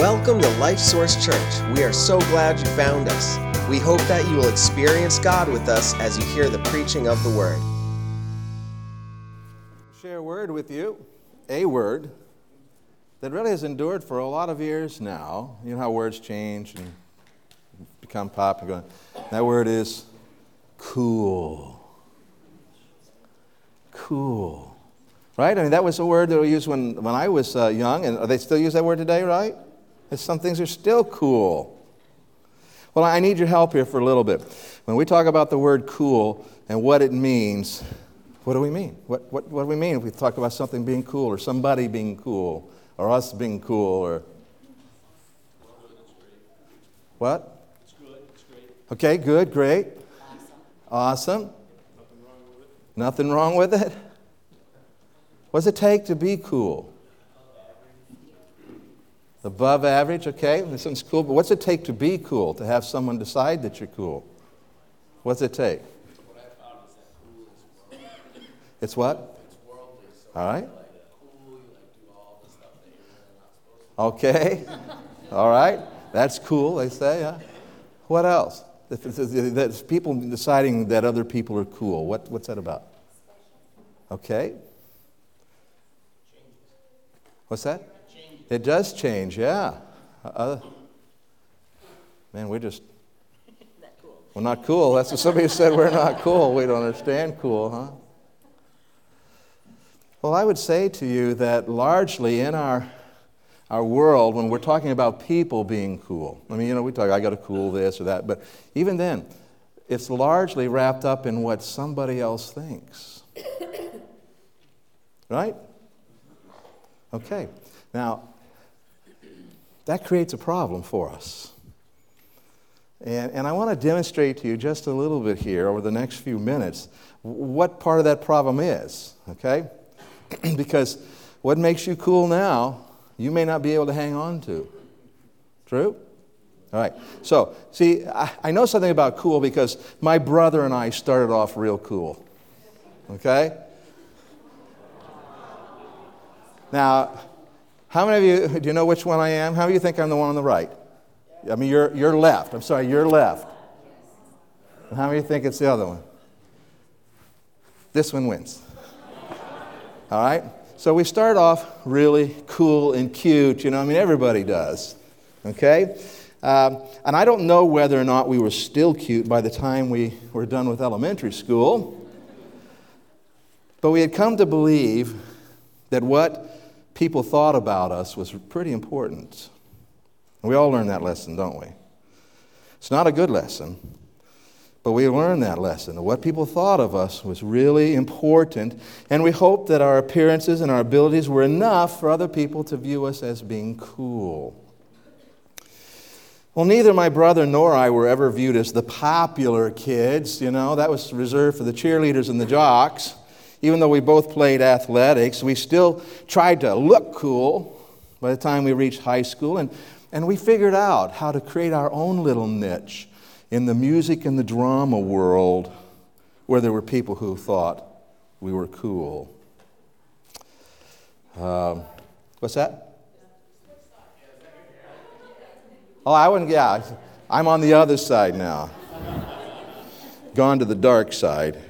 Welcome to Life Source Church. We are so glad you found us. We hope that you will experience God with us as you hear the preaching of the Word. Share a word with you, a word that really has endured for a lot of years now. You know how words change and become popular. That word is cool. Cool. Right? I mean, that was a word that we used when, when I was uh, young, and they still use that word today, right? Some things are still cool. Well, I need your help here for a little bit. When we talk about the word cool and what it means, what do we mean? What, what, what do we mean if we talk about something being cool or somebody being cool or us being cool or. What? It's good. It's great. Okay, good, great. Awesome. awesome. Nothing wrong with it. Nothing wrong with it? What does it take to be cool? Above average, okay, this one's cool, but what's it take to be cool, to have someone decide that you're cool? What's it take? It's what? All right. Okay. All right. That's cool, they say. Huh? What else? That's people deciding that other people are cool. What, what's that about? Okay. What's that? It does change, yeah. Uh, man, we're just. Cool. We're not cool. That's what somebody said. We're not cool. We don't understand cool, huh? Well, I would say to you that largely in our, our world, when we're talking about people being cool, I mean, you know, we talk, I got to cool this or that, but even then, it's largely wrapped up in what somebody else thinks. right? Okay. Now, that creates a problem for us. And, and I want to demonstrate to you just a little bit here over the next few minutes what part of that problem is, okay? because what makes you cool now, you may not be able to hang on to. True? All right. So, see, I, I know something about cool because my brother and I started off real cool. Okay? Now, how many of you, do you know which one I am? How many of you think I'm the one on the right? I mean, you're, you're left. I'm sorry, you're left. And how many of you think it's the other one? This one wins. All right? So we start off really cool and cute, you know, I mean, everybody does. Okay? Um, and I don't know whether or not we were still cute by the time we were done with elementary school, but we had come to believe that what people thought about us was pretty important. We all learn that lesson, don't we? It's not a good lesson, but we learned that lesson. What people thought of us was really important, and we hoped that our appearances and our abilities were enough for other people to view us as being cool. Well, neither my brother nor I were ever viewed as the popular kids, you know, that was reserved for the cheerleaders and the jocks even though we both played athletics, we still tried to look cool by the time we reached high school. And, and we figured out how to create our own little niche in the music and the drama world where there were people who thought we were cool. Um, what's that? Oh, I wouldn't, yeah. I'm on the other side now. Gone to the dark side.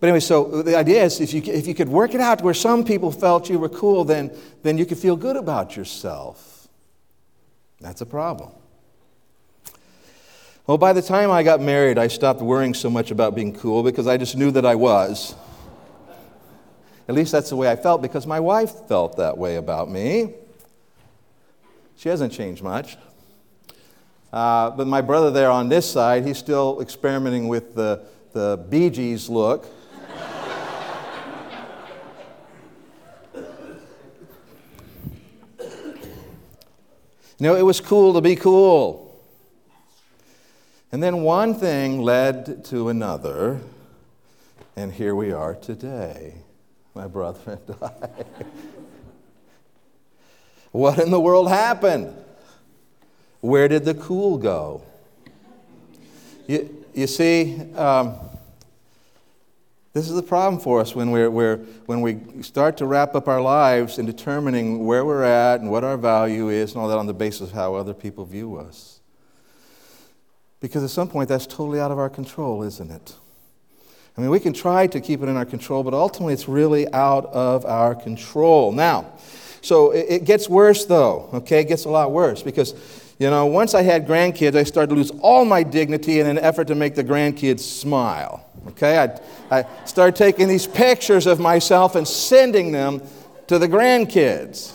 But anyway, so the idea is if you, if you could work it out where some people felt you were cool, then, then you could feel good about yourself. That's a problem. Well, by the time I got married, I stopped worrying so much about being cool because I just knew that I was. At least that's the way I felt because my wife felt that way about me. She hasn't changed much. Uh, but my brother there on this side, he's still experimenting with the, the Bee Gees look. You know, it was cool to be cool. And then one thing led to another, and here we are today, my brother and I. what in the world happened? Where did the cool go? You, you see, um, This is the problem for us when, we're, we're, when we start to wrap up our lives in determining where we're at and what our value is and all that on the basis of how other people view us. Because at some point, that's totally out of our control, isn't it? I mean, we can try to keep it in our control, but ultimately it's really out of our control. Now, so it gets worse though, okay? It gets a lot worse because, you know, once I had grandkids, I started to lose all my dignity in an effort to make the grandkids smile, okay? I, I started taking these pictures of myself and sending them to the grandkids.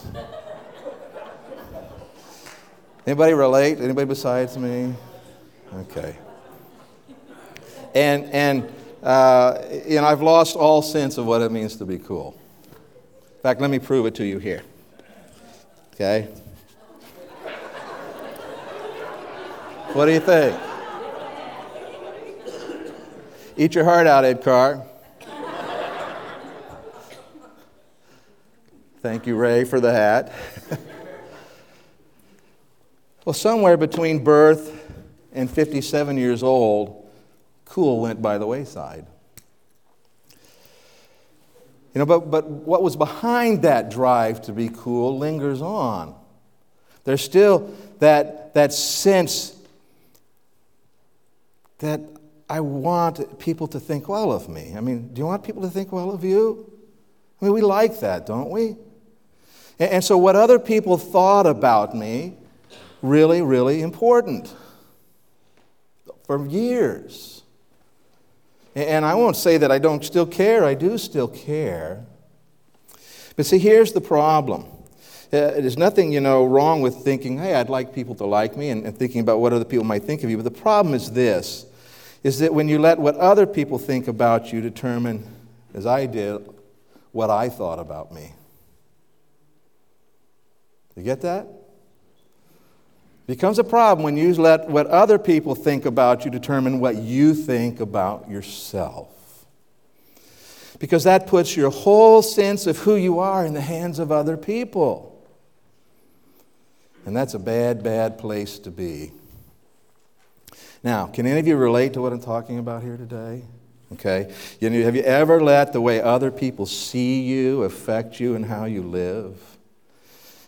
Anybody relate? Anybody besides me? Okay. And, and uh, you know, I've lost all sense of what it means to be cool. In fact, let me prove it to you here. Okay? What do you think? Eat your heart out, Ed Carr. Thank you, Ray, for the hat. well, somewhere between birth and 57 years old, cool went by the wayside. You know, but, but what was behind that drive to be cool lingers on. There's still that, that sense that I want people to think well of me. I mean, do you want people to think well of you? I mean, we like that, don't we? And, and so, what other people thought about me, really, really important for years. And I won't say that I don't still care, I do still care. But see, here's the problem. Uh, there's nothing, you know, wrong with thinking, hey, I'd like people to like me and, and thinking about what other people might think of you. But the problem is this, is that when you let what other people think about you determine, as I did, what I thought about me. You get that? becomes a problem when you let what other people think about you determine what you think about yourself. Because that puts your whole sense of who you are in the hands of other people. And that's a bad, bad place to be. Now, can any of you relate to what I'm talking about here today? Okay. You know, have you ever let the way other people see you affect you and how you live?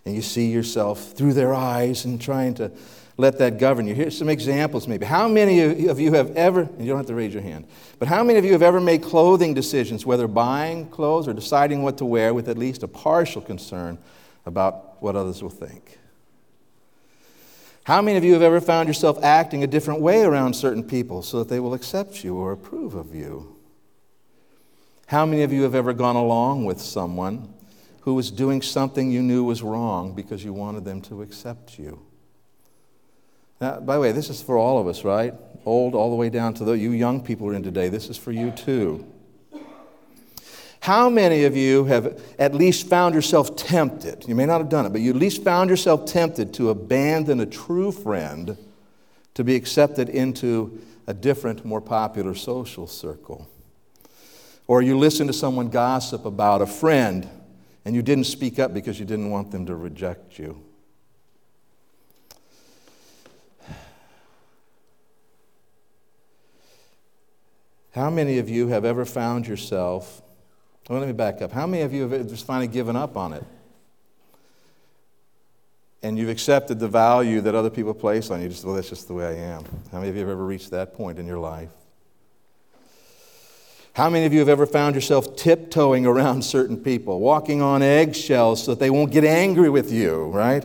and you see yourself through their eyes and trying to let that govern you. Here's some examples, maybe. How many of you have ever, and you don't have to raise your hand, but how many of you have ever made clothing decisions, whether buying clothes or deciding what to wear, with at least a partial concern about what others will think? How many of you have ever found yourself acting a different way around certain people so that they will accept you or approve of you? How many of you have ever gone along with someone who was doing something you knew was wrong because you wanted them to accept you. Now, by the way, this is for all of us, right? Old all the way down to the, you young people are in today. This is for you too. How many of you have at least found yourself tempted? You may not have done it, but you at least found yourself tempted to abandon a true friend to be accepted into a different, more popular social circle. Or you listen to someone gossip about a friend and you didn't speak up because you didn't want them to reject you. How many of you have ever found yourself? Well, let me back up. How many of you have just finally given up on it? And you've accepted the value that other people place on you. Just, well, that's just the way I am. How many of you have ever reached that point in your life? How many of you have ever found yourself tiptoeing around certain people, walking on eggshells so that they won't get angry with you, right?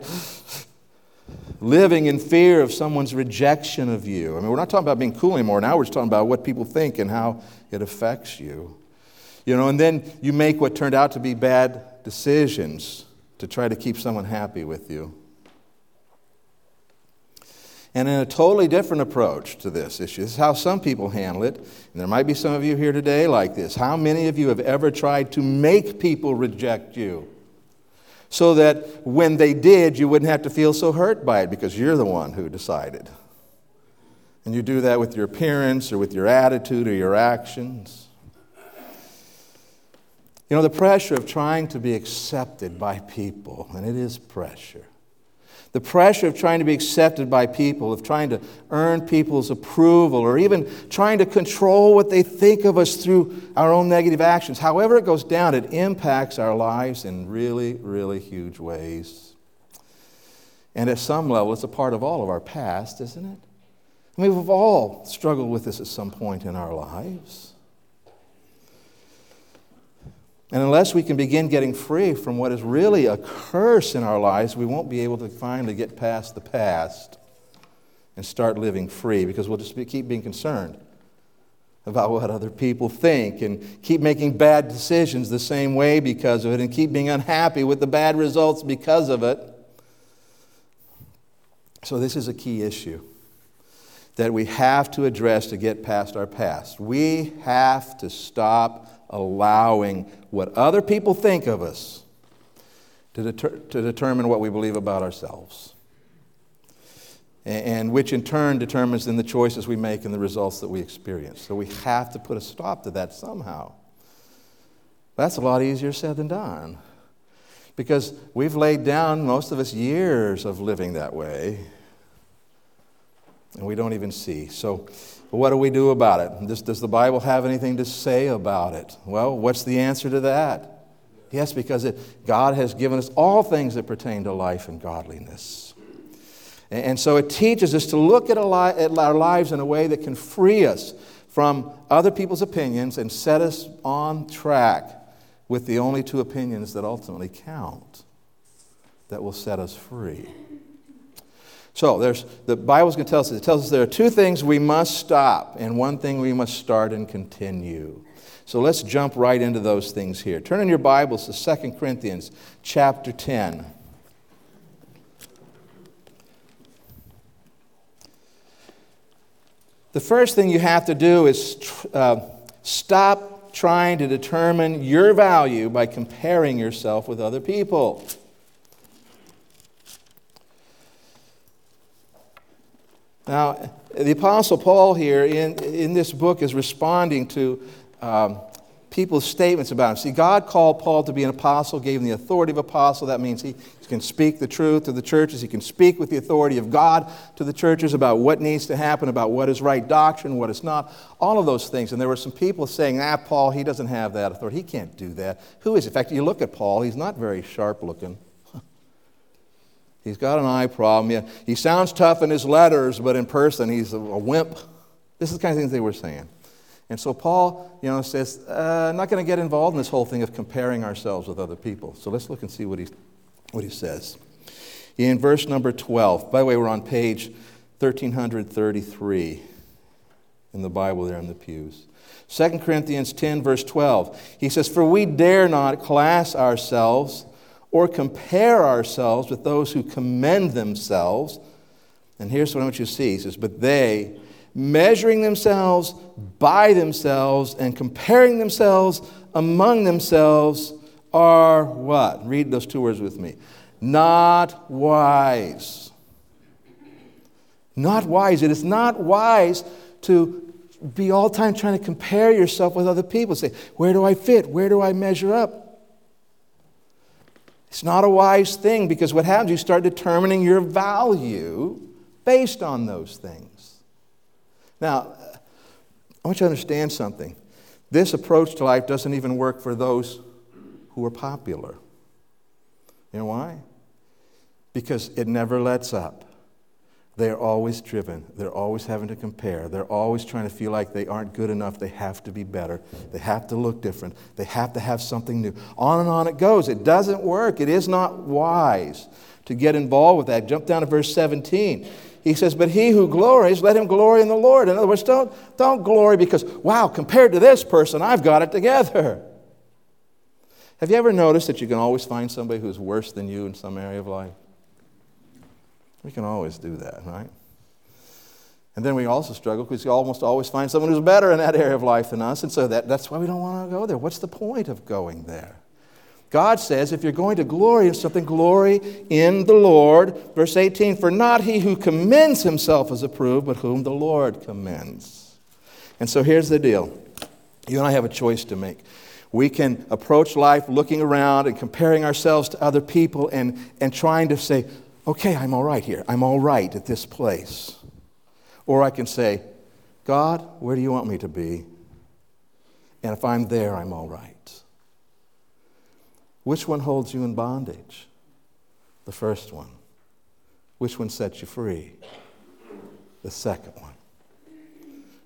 Living in fear of someone's rejection of you. I mean, we're not talking about being cool anymore. Now we're just talking about what people think and how it affects you. You know, and then you make what turned out to be bad decisions to try to keep someone happy with you. And in a totally different approach to this issue, this is how some people handle it. And there might be some of you here today like this. How many of you have ever tried to make people reject you? So that when they did, you wouldn't have to feel so hurt by it because you're the one who decided. And you do that with your appearance or with your attitude or your actions. You know, the pressure of trying to be accepted by people, and it is pressure The pressure of trying to be accepted by people, of trying to earn people's approval, or even trying to control what they think of us through our own negative actions. However, it goes down, it impacts our lives in really, really huge ways. And at some level, it's a part of all of our past, isn't it? I mean, we've all struggled with this at some point in our lives. And unless we can begin getting free from what is really a curse in our lives, we won't be able to finally get past the past and start living free because we'll just be, keep being concerned about what other people think and keep making bad decisions the same way because of it and keep being unhappy with the bad results because of it. So, this is a key issue that we have to address to get past our past. We have to stop allowing what other people think of us to, deter- to determine what we believe about ourselves. And, and which in turn determines then the choices we make and the results that we experience. So we have to put a stop to that somehow. That's a lot easier said than done. Because we've laid down, most of us, years of living that way and we don't even see. So, what do we do about it? Does, does the Bible have anything to say about it? Well, what's the answer to that? Yes, because it, God has given us all things that pertain to life and godliness. And, and so it teaches us to look at, li- at our lives in a way that can free us from other people's opinions and set us on track with the only two opinions that ultimately count that will set us free. So there's, the Bible's going to tell us, it tells us there are two things we must stop and one thing we must start and continue. So let's jump right into those things here. Turn in your Bibles to 2 Corinthians chapter 10. The first thing you have to do is uh, stop trying to determine your value by comparing yourself with other people. Now, the Apostle Paul here in, in this book is responding to um, people's statements about him. See, God called Paul to be an apostle, gave him the authority of apostle. That means he can speak the truth to the churches. He can speak with the authority of God to the churches about what needs to happen, about what is right doctrine, what is not, all of those things. And there were some people saying, ah, Paul, he doesn't have that authority. He can't do that. Who is? In fact, you look at Paul, he's not very sharp looking. He's got an eye problem. He sounds tough in his letters, but in person, he's a, a wimp. This is the kind of things they were saying. And so Paul, you know, says, uh, I'm not going to get involved in this whole thing of comparing ourselves with other people. So let's look and see what he, what he says. In verse number 12, by the way, we're on page 1333 in the Bible there in the pews. 2 Corinthians 10, verse 12, he says, For we dare not class ourselves or compare ourselves with those who commend themselves. And here's what I want you to see. He says, But they, measuring themselves by themselves and comparing themselves among themselves, are what? Read those two words with me. Not wise. Not wise. It is not wise to be all time trying to compare yourself with other people. Say, where do I fit? Where do I measure up? It's not a wise thing because what happens, you start determining your value based on those things. Now, I want you to understand something. This approach to life doesn't even work for those who are popular. You know why? Because it never lets up. They are always driven. They're always having to compare. They're always trying to feel like they aren't good enough. They have to be better. They have to look different. They have to have something new. On and on it goes. It doesn't work. It is not wise to get involved with that. Jump down to verse 17. He says, But he who glories, let him glory in the Lord. In other words, don't, don't glory because, wow, compared to this person, I've got it together. Have you ever noticed that you can always find somebody who's worse than you in some area of life? We can always do that, right? And then we also struggle because we almost always find someone who's better in that area of life than us. And so that, that's why we don't want to go there. What's the point of going there? God says, if you're going to glory in something, glory in the Lord. Verse 18, for not he who commends himself is approved, but whom the Lord commends. And so here's the deal you and I have a choice to make. We can approach life looking around and comparing ourselves to other people and, and trying to say, okay, I'm all right here. I'm all right at this place. Or I can say, God, where do you want me to be? And if I'm there, I'm all right. Which one holds you in bondage? The first one. Which one sets you free? The second one.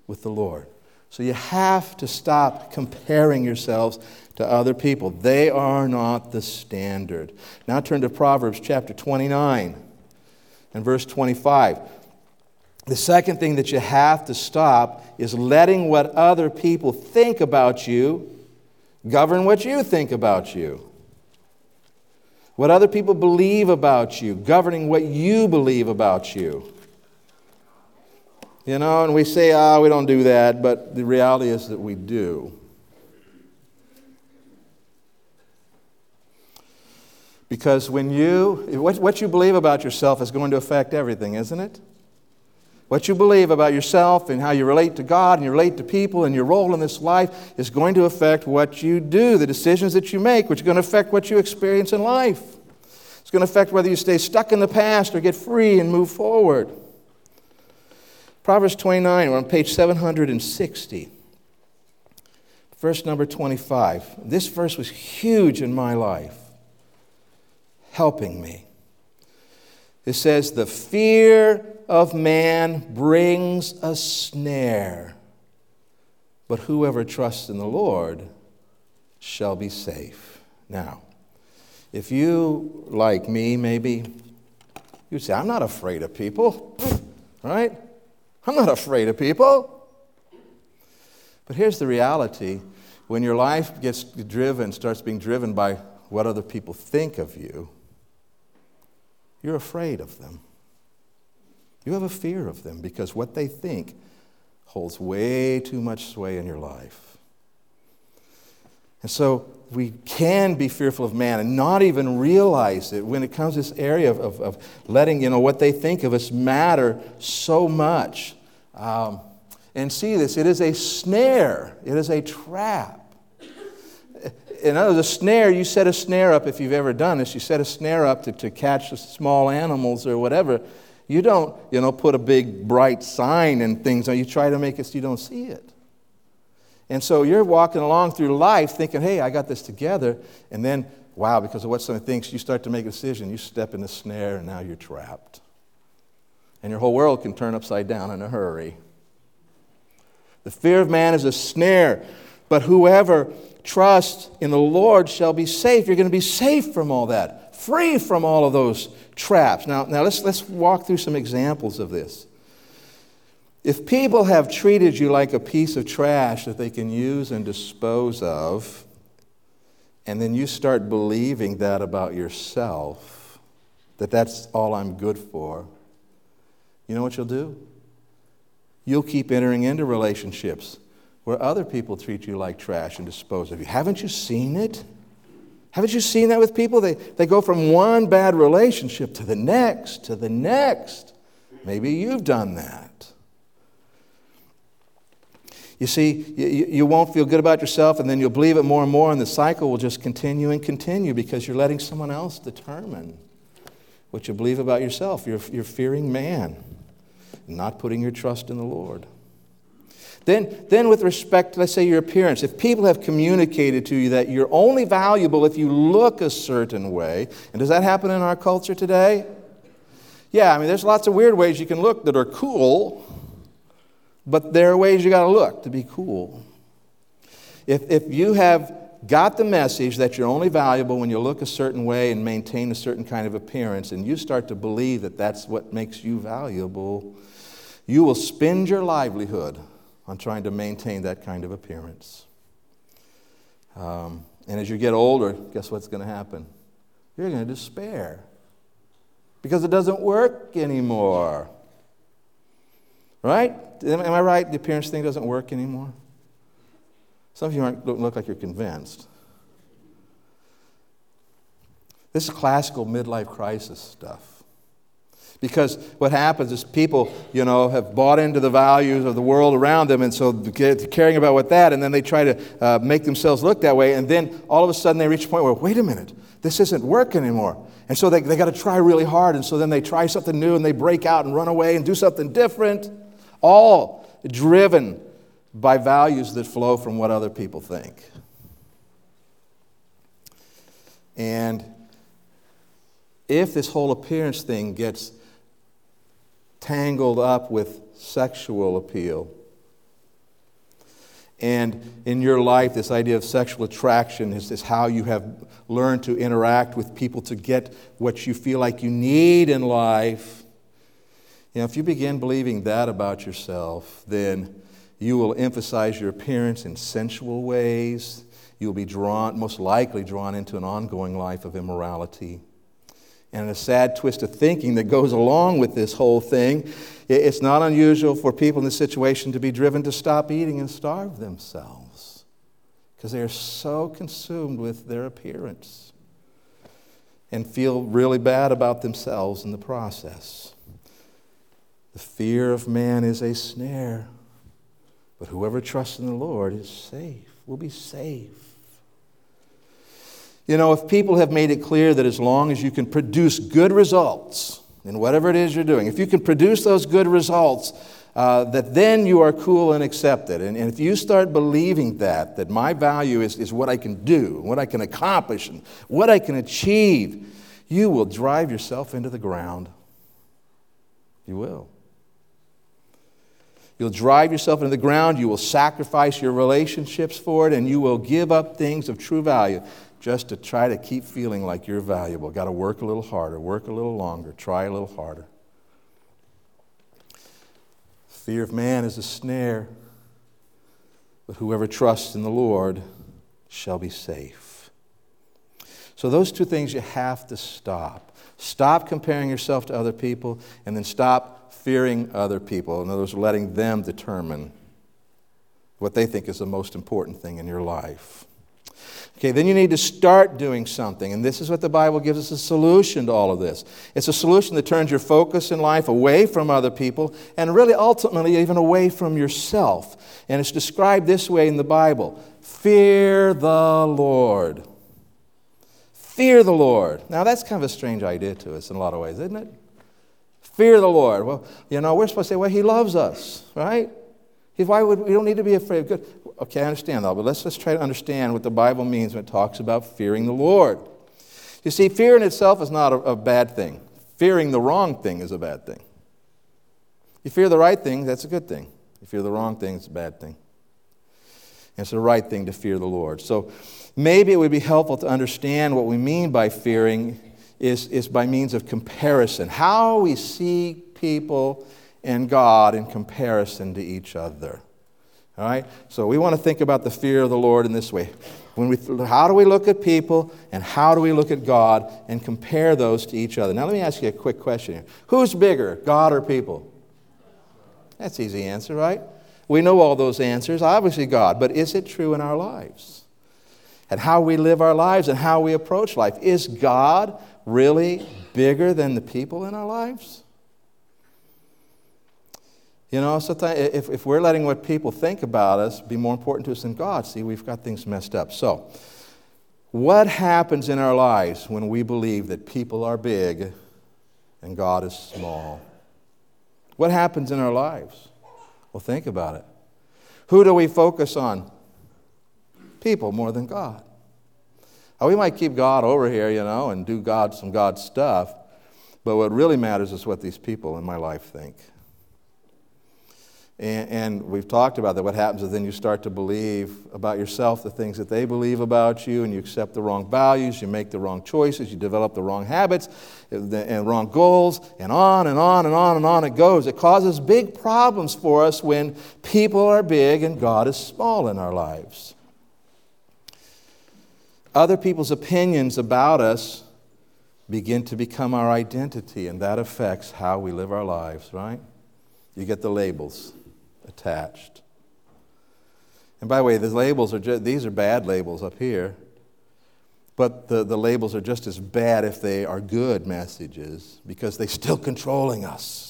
With the Lord. So you have to stop comparing yourselves to other people. They are not the standard. Now turn to Proverbs chapter 29 and verse 25. The second thing that you have to stop is letting what other people think about you govern what you think about you. What other people believe about you, governing what you believe about you. You know, and we say, ah, we don't do that, but the reality is that we do. Because when you, what, what you believe about yourself is going to affect everything, isn't it? What you believe about yourself and how you relate to God and you relate to people and your role in this life is going to affect what you do, the decisions that you make, which are going to affect what you experience in life. It's going to affect whether you stay stuck in the past or get free and move forward. Proverbs 29, we're on page 760. Verse number 25. This verse was huge in my life, helping me. It says, The fear of man brings a snare, but whoever trusts in the Lord shall be safe. Now, if you, like me, maybe, you'd say, I'm not afraid of people, right? I'm not afraid of people. But here's the reality when your life gets driven, starts being driven by what other people think of you, you're afraid of them. You have a fear of them because what they think holds way too much sway in your life. And so we can be fearful of man and not even realize it when it comes to this area of, of, of letting you know what they think of us matter so much um, and see this it is a snare, it is a trap. In other words, a snare, you set a snare up if you've ever done this, you set a snare up to, to catch small animals or whatever. You don't, you know, put a big bright sign and things, you try to make it so you don't see it. And so you're walking along through life thinking, hey, I got this together. And then, wow, because of what someone thinks, you start to make a decision. You step in the snare, and now you're trapped and your whole world can turn upside down in a hurry. The fear of man is a snare, but whoever trusts in the Lord shall be safe. You're going to be safe from all that, free from all of those traps. Now, now let's, let's walk through some examples of this. If people have treated you like a piece of trash that they can use and dispose of, and then you start believing that about yourself, that that's all I'm good for, you know what you'll do? You'll keep entering into relationships where other people treat you like trash and dispose of you. Haven't you seen it? Haven't you seen that with people? They, they go from one bad relationship to the next, to the next. Maybe you've done that. You see, you, you won't feel good about yourself, and then you'll believe it more and more, and the cycle will just continue and continue because you're letting someone else determine what you believe about yourself. You're, you're fearing man not putting your trust in the Lord. Then, then, with respect let's say, your appearance, if people have communicated to you that you're only valuable if you look a certain way, and does that happen in our culture today? Yeah, I mean, there's lots of weird ways you can look that are cool, but there are ways you got to look to be cool. If, if you have got the message that you're only valuable when you look a certain way and maintain a certain kind of appearance, and you start to believe that that's what makes you valuable, you will spend your livelihood on trying to maintain that kind of appearance. Um, and as you get older, guess what's going to happen? You're going to despair because it doesn't work anymore. Right? Am I right? The appearance thing doesn't work anymore? Some of you aren't, don't look like you're convinced. This is classical midlife crisis stuff. Because what happens is people, you know, have bought into the values of the world around them, and so caring about what that, and then they try to uh, make themselves look that way, and then all of a sudden they reach a point where, wait a minute, this isn't working anymore. And so they, they got to try really hard, and so then they try something new, and they break out and run away and do something different, all driven by values that flow from what other people think. And if this whole appearance thing gets tangled up with sexual appeal. And in your life, this idea of sexual attraction is, is how you have learned to interact with people to get what you feel like you need in life. You know, if you begin believing that about yourself, then you will emphasize your appearance in sensual ways. You'll be drawn, most likely drawn into an ongoing life of immorality and a sad twist of thinking that goes along with this whole thing. It's not unusual for people in this situation to be driven to stop eating and starve themselves because they are so consumed with their appearance and feel really bad about themselves in the process. The fear of man is a snare, but whoever trusts in the Lord is safe, will be safe. You know, if people have made it clear that as long as you can produce good results in whatever it is you're doing, if you can produce those good results, uh, that then you are cool and accepted. And, and, if you start believing that, that my value is, is what I can do, what I can accomplish, and what I can achieve, you will drive yourself into the ground. You will. You'll drive yourself into the ground. You will sacrifice your relationships for it, and you will give up things of true value just to try to keep feeling like you're valuable. Got to work a little harder, work a little longer, try a little harder. Fear of man is a snare, but whoever trusts in the Lord shall be safe. So, those two things you have to stop. Stop comparing yourself to other people, and then stop fearing other people. In other words, letting them determine what they think is the most important thing in your life. Okay, then you need to start doing something. And this is what the Bible gives us a solution to all of this. It's a solution that turns your focus in life away from other people and really ultimately even away from yourself. And it's described this way in the Bible Fear the Lord. Fear the Lord. Now, that's kind of a strange idea to us in a lot of ways, isn't it? Fear the Lord. Well, you know, we're supposed to say, well, He loves us, right? Why would we don't need to be afraid? Good. Okay, I understand that, but let's just try to understand what the Bible means when it talks about fearing the Lord. You see, fear in itself is not a, a bad thing. Fearing the wrong thing is a bad thing. You fear the right thing, that's a good thing. You fear the wrong thing, it's a bad thing. And it's the right thing to fear the Lord. So maybe it would be helpful to understand what we mean by fearing is, is by means of comparison. How we see people and God in comparison to each other. All right? So we want to think about the fear of the Lord in this way. When we, how do we look at people and how do we look at God and compare those to each other? Now, let me ask you a quick question here. Who's bigger, God or people? That's easy answer, right? We know all those answers. Obviously, God. But is it true in our lives? And how we live our lives and how we approach life? Is God really bigger than the people in our lives? You know, sometimes if, if we're letting what people think about us be more important to us than God, see, we've got things messed up. So, what happens in our lives when we believe that people are big and God is small? What happens in our lives? Well, think about it. Who do we focus on? People more than God. Now, we might keep God over here, you know, and do God some God stuff, but what really matters is what these people in my life think. And, and, we've talked about that. What happens is then you start to believe about yourself the things that they believe about you, and you accept the wrong values, you make the wrong choices, you develop the wrong habits and wrong goals, and on and on and on and on it goes. It causes big problems for us when people are big and God is small in our lives. Other people's opinions about us begin to become our identity, and that affects how we live our lives, right? You get the labels attached. And by the way, the labels are just, these are bad labels up here. But the, the labels are just as bad if they are good messages because they're still controlling us.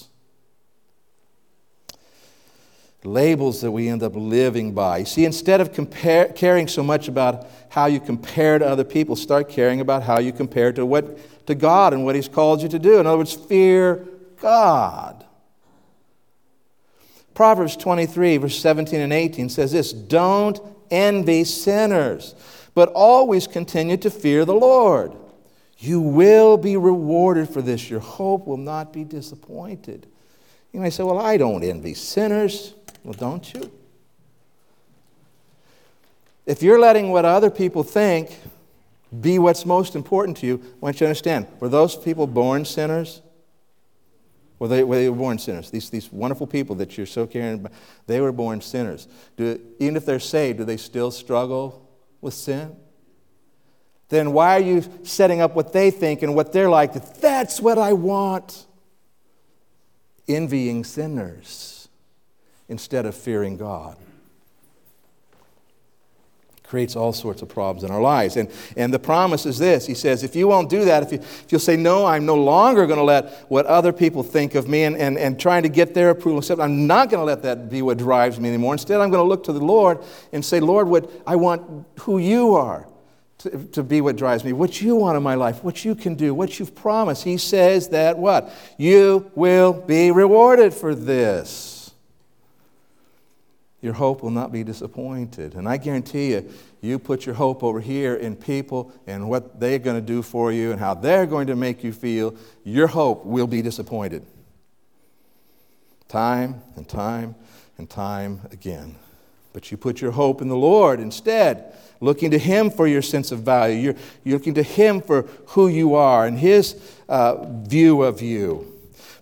Labels that we end up living by. You see, instead of compare, caring so much about how you compare to other people, start caring about how you compare to, what, to God and what He's called you to do. In other words, fear God. Proverbs 23, verse 17 and 18 says this Don't envy sinners but always continue to fear the Lord. You will be rewarded for this. Your hope will not be disappointed. You may say, Well, I don't envy sinners. Well, don't you? If you're letting what other people think be what's most important to you, I want you to understand were those people born sinners? Were they, were they born sinners? These, these wonderful people that you're so caring about, they were born sinners. Do, even if they're saved, do they still struggle with sin? Then why are you setting up what they think and what they're like? That's what I want. Envying sinners instead of fearing God creates all sorts of problems in our lives. And, and the promise is this He says, if you won't do that, if, you, if you'll say, No, I'm no longer going to let what other people think of me and, and, and trying to get their approval, except I'm not going to let that be what drives me anymore. Instead, I'm going to look to the Lord and say, Lord, what, I want who you are. To, to be what drives me, what you want in my life, what you can do, what you've promised. He says that what? You will be rewarded for this your hope will not be disappointed. And I guarantee you, you put your hope over here in people and what they're going to do for you and how they're going to make you feel, your hope will be disappointed. Time and time and time again. But you put your hope in the Lord instead, looking to Him for your sense of value. You're, you're looking to Him for who you are and His uh, view of you.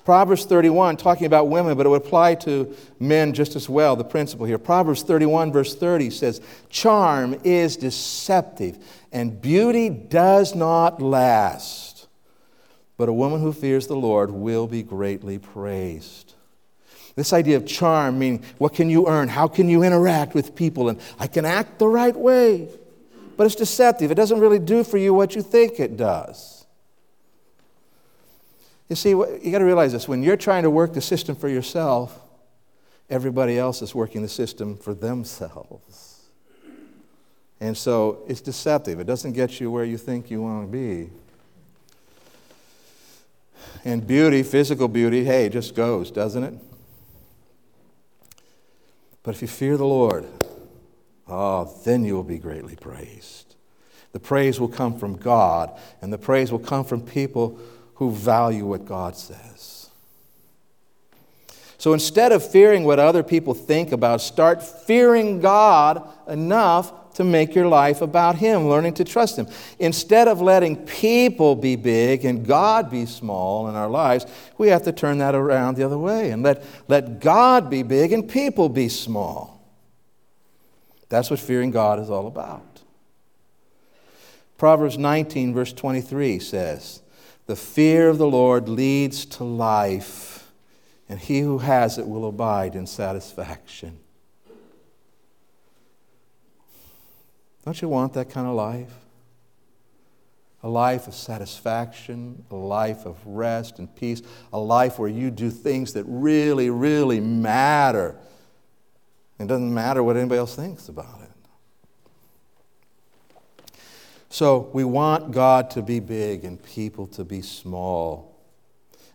Proverbs 31, talking about women, but it would apply to men just as well, the principle here. Proverbs 31, verse 30 says, Charm is deceptive, and beauty does not last. But a woman who fears the Lord will be greatly praised. This idea of charm, meaning what can you earn? How can you interact with people? And I can act the right way. But it's deceptive. It doesn't really do for you what you think it does. You see, you got to realize this when you're trying to work the system for yourself, everybody else is working the system for themselves. And so it's deceptive. It doesn't get you where you think you want to be. And beauty, physical beauty, hey, just goes, doesn't it? But if you fear the Lord, oh, then you will be greatly praised. The praise will come from God, and the praise will come from people who value what God says. So instead of fearing what other people think about, start fearing God enough to make your life about Him, learning to trust Him. Instead of letting people be big and God be small in our lives, we have to turn that around the other way and let, let God be big and people be small. That's what fearing God is all about. Proverbs 19, verse 23 says, the fear of the Lord leads to life, and he who has it will abide in satisfaction. Don't you want that kind of life? A life of satisfaction, a life of rest and peace, a life where you do things that really, really matter. It doesn't matter what anybody else thinks about it. So we want God to be big and people to be small.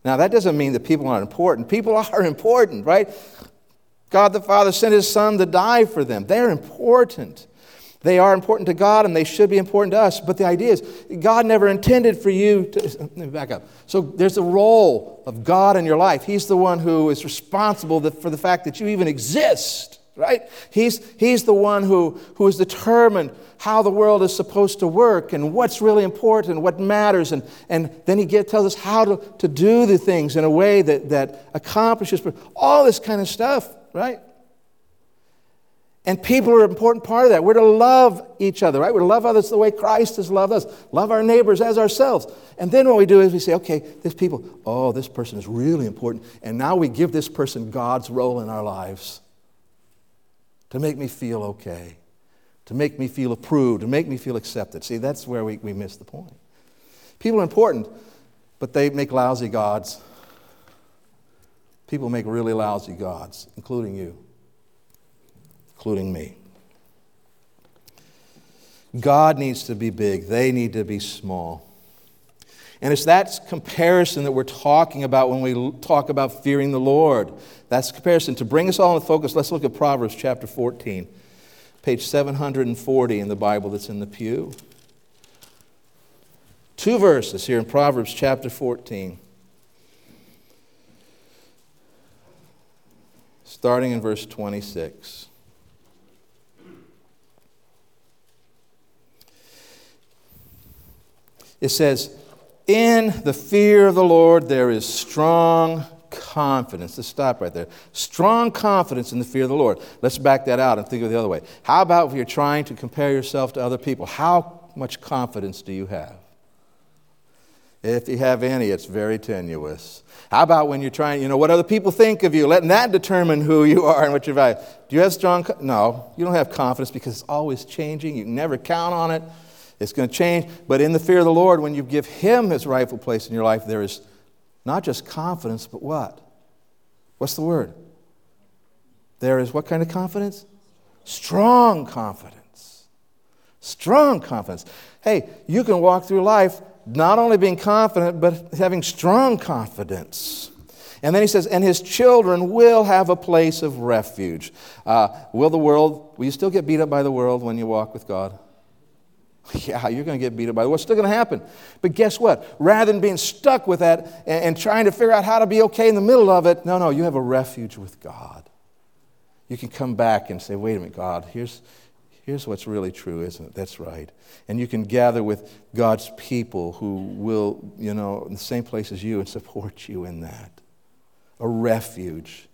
Now, that doesn't mean that people aren't important. People are important, right? God the Father sent His Son to die for them. They're important. They are important to God and they should be important to us. But the idea is, God never intended for you to. Let me back up. So there's a role of God in your life. He's the one who is responsible for the fact that you even exist right? He's, he's the one who, who has determined how the world is supposed to work and what's really important, what matters. And, and then he get, tells us how to, to do the things in a way that, that accomplishes all this kind of stuff, right? And people are an important part of that. We're to love each other, right? We're to love others the way Christ has loved us. Love our neighbors as ourselves. And then what we do is we say, okay, this people, oh, this person is really important. And now we give this person God's role in our lives to make me feel okay. to make me feel approved, to make me feel accepted. See, that's where we, we miss the point. People are important, but they make lousy gods. People make really lousy gods, including you, including me. God needs to be big, they need to be small. And it's that comparison that we're talking about when we talk about fearing the Lord. That's comparison. To bring us all into focus, let's look at Proverbs chapter 14, page 740 in the Bible that's in the pew. Two verses here in Proverbs chapter 14. Starting in verse 26. It says, In the fear of the Lord there is strong confidence. Let's stop right there. Strong confidence in the fear of the Lord. Let's back that out and think of it the other way. How about if you're trying to compare yourself to other people? How much confidence do you have? If you have any, it's very tenuous. How about when you're trying, you know, what other people think of you, letting that determine who you are and what your value? Do you have strong? No, you don't have confidence because it's always changing. You can never count on it. It's going to change. But in the fear of the Lord, when you give Him His rightful place in your life, there is not just confidence, but what? What's the word? There is what kind of confidence? Strong confidence. Strong confidence. Hey, you can walk through life not only being confident, but having strong confidence. And then he says, and his children will have a place of refuge. Uh, will the world, will you still get beat up by the world when you walk with God? Yeah, you're going to get beat up by. What's still going to happen? But guess what? Rather than being stuck with that and, and trying to figure out how to be okay in the middle of it, no, no, you have a refuge with God. You can come back and say, wait a minute, God, here's, here's what's really true, isn't it? That's right. And you can gather with God's people who will, you know, in the same place as you and support you in that. A refuge.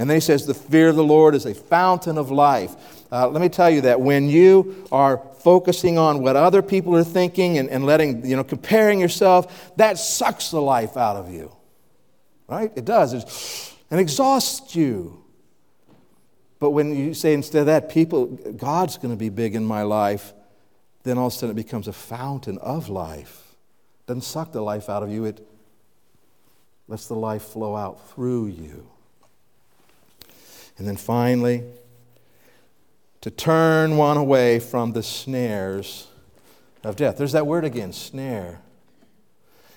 And then he says, the fear of the Lord is a fountain of life. Uh, let me tell you that when you are focusing on what other people are thinking and, and letting, you know, comparing yourself, that sucks the life out of you. Right? It does. It's, and exhausts you. But when you say instead of that, people, God's going to be big in my life, then all of a sudden it becomes a fountain of life. It doesn't suck the life out of you, it lets the life flow out through you. And then finally, to turn one away from the snares of death. There's that word again, snare.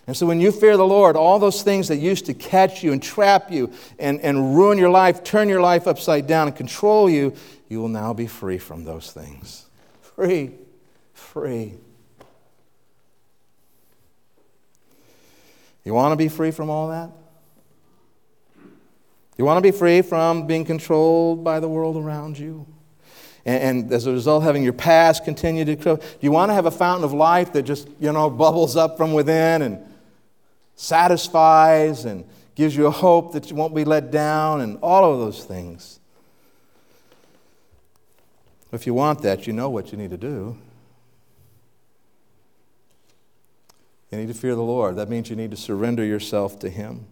And so when you fear the Lord, all those things that used to catch you and trap you and, and ruin your life, turn your life upside down and control you, you will now be free from those things. Free. Free. You want to be free from all that? You want to be free from being controlled by the world around you? And, and, as a result, having your past continue to grow. Do you want to have a fountain of life that just, you know, bubbles up from within and satisfies and gives you a hope that you won't be let down and all of those things? If you want that, you know what you need to do. You need to fear the Lord. That means you need to surrender yourself to Him.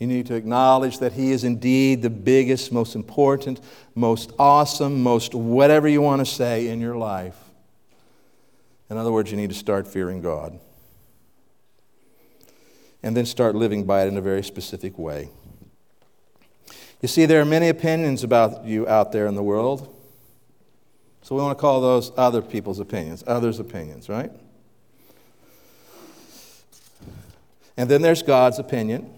You need to acknowledge that He is indeed the biggest, most important, most awesome, most whatever you want to say in your life. In other words, you need to start fearing God. And then start living by it in a very specific way. You see, there are many opinions about you out there in the world. So we want to call those other people's opinions, others' opinions, right? And then there's God's opinion.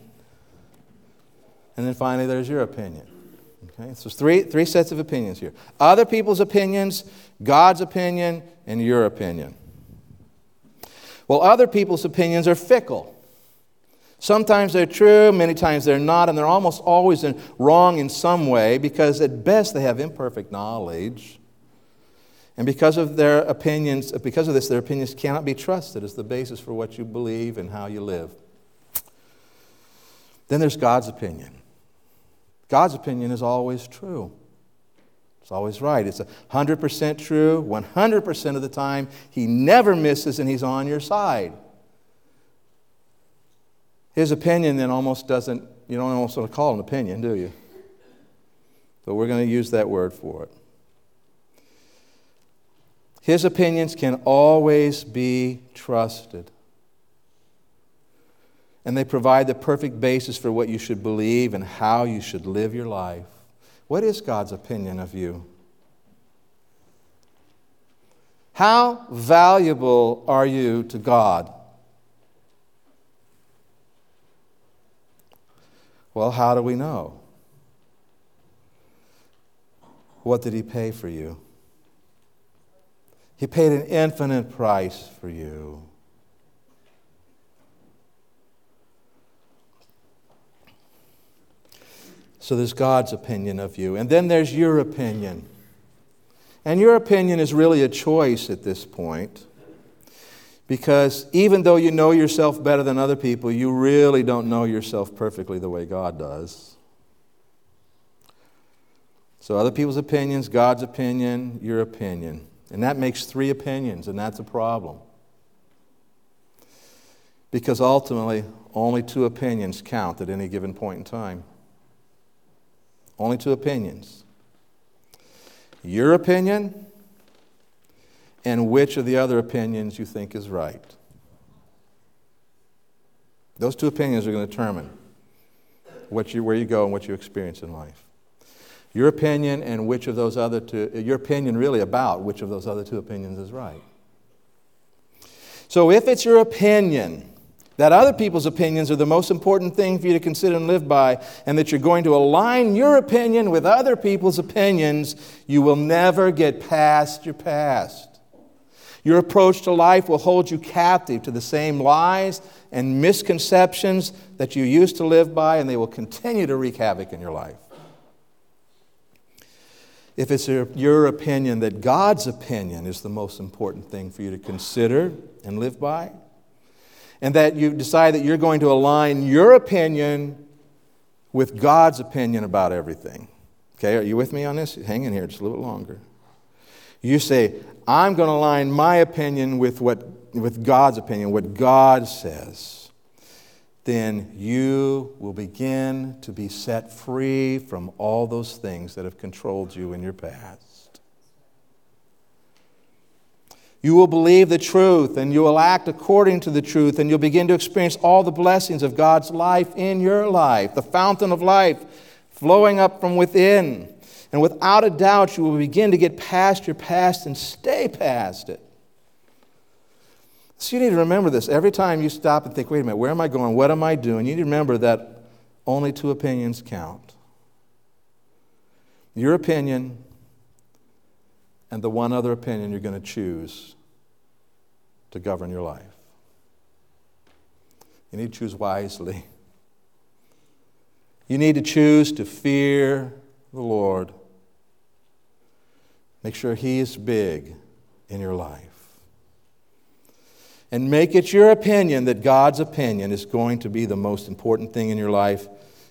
And then finally, there's your opinion. Okay? So three, three sets of opinions here other people's opinions, God's opinion, and your opinion. Well, other people's opinions are fickle. Sometimes they're true, many times they're not, and they're almost always in, wrong in some way because at best they have imperfect knowledge. And because of their opinions, because of this, their opinions cannot be trusted as the basis for what you believe and how you live. Then there's God's opinion. God's opinion is always true. It's always right. It's 100% true, 100% of the time. He never misses and he's on your side. His opinion then almost doesn't, you don't almost want to call it an opinion, do you? But we're going to use that word for it. His opinions can always be trusted. And they provide the perfect basis for what you should believe and how you should live your life. What is God's opinion of you? How valuable are you to God? Well, how do we know? What did He pay for you? He paid an infinite price for you. So there's God's opinion of you. And then there's your opinion. And your opinion is really a choice at this point. Because even though you know yourself better than other people, you really don't know yourself perfectly the way God does. So, other people's opinions, God's opinion, your opinion. And that makes three opinions, and that's a problem. Because ultimately, only two opinions count at any given point in time. Only two opinions. Your opinion and which of the other opinions you think is right. Those two opinions are going to determine what you, where you go and what you experience in life. Your opinion and which of those other two, uh, your opinion really about which of those other two opinions is right. So if it's your opinion that other people's opinions are the most important thing for you to consider and live by, and that you're going to align your opinion with other people's opinions, you will never get past your past. Your approach to life will hold you captive to the same lies and misconceptions that you used to live by, and they will continue to wreak havoc in your life if it's your opinion that God's opinion is the most important thing for you to consider and live by, and that you decide that you're going to align your opinion with God's opinion about everything. Okay, are you with me on this? Hang in here just a little bit longer. You say, I'm going to align my opinion with, what, with God's opinion, what God says then you will begin to be set free from all those things that have controlled you in your past. You will believe the truth and you will act according to the truth, and you'll begin to experience all the blessings of God's life in your life, the fountain of life flowing up from within. And without a doubt, you will begin to get past your past and stay past it. So you need to remember this. Every time you stop and think, wait a minute, where am I going? What am I doing? You need to remember that only two opinions count your opinion and the one other opinion you're going to choose to govern your life. You need to choose wisely. You need to choose to fear the Lord. Make sure He is big in your life and make it your opinion that God's opinion is going to be the most important thing in your life,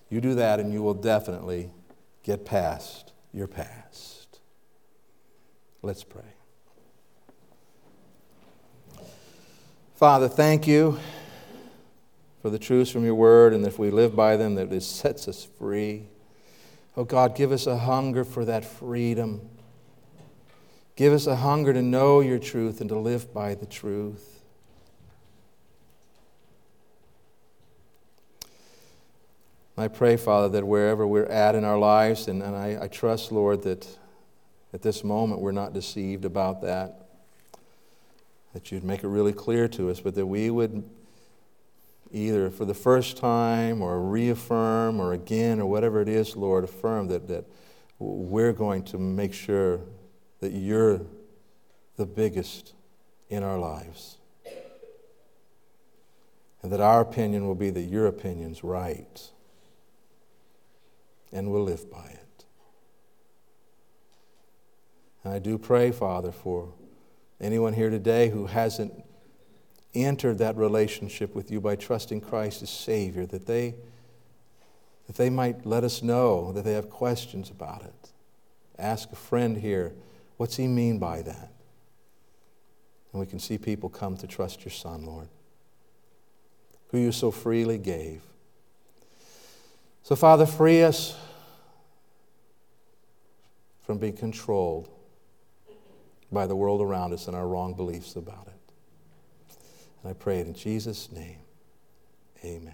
you do that and you will definitely get past your past. Let's pray. Father, thank you for the truths from your word, and if we live by them, that it sets us free. Oh God, give us a hunger for that freedom. Give us a hunger to know your truth and to live by the truth. I pray, Father, that wherever we're at in our lives, and, and I, I trust, Lord, that at this moment we're not deceived about that, that you'd make it really clear to us, but that we would either for the first time or reaffirm or again or whatever it is, Lord, affirm that, that we're going to make sure that you're the biggest in our lives. And that our opinion will be that your opinion's right and we'll live by it. And I do pray, Father, for anyone here today who hasn't entered that relationship with you by trusting Christ as Savior, that they, that they might let us know that they have questions about it. Ask a friend here, what's he mean by that? And we can see people come to trust your Son, Lord, who you so freely gave. So, Father, free us from being controlled by the world around us and our wrong beliefs about it. And I pray it in Jesus' name. Amen.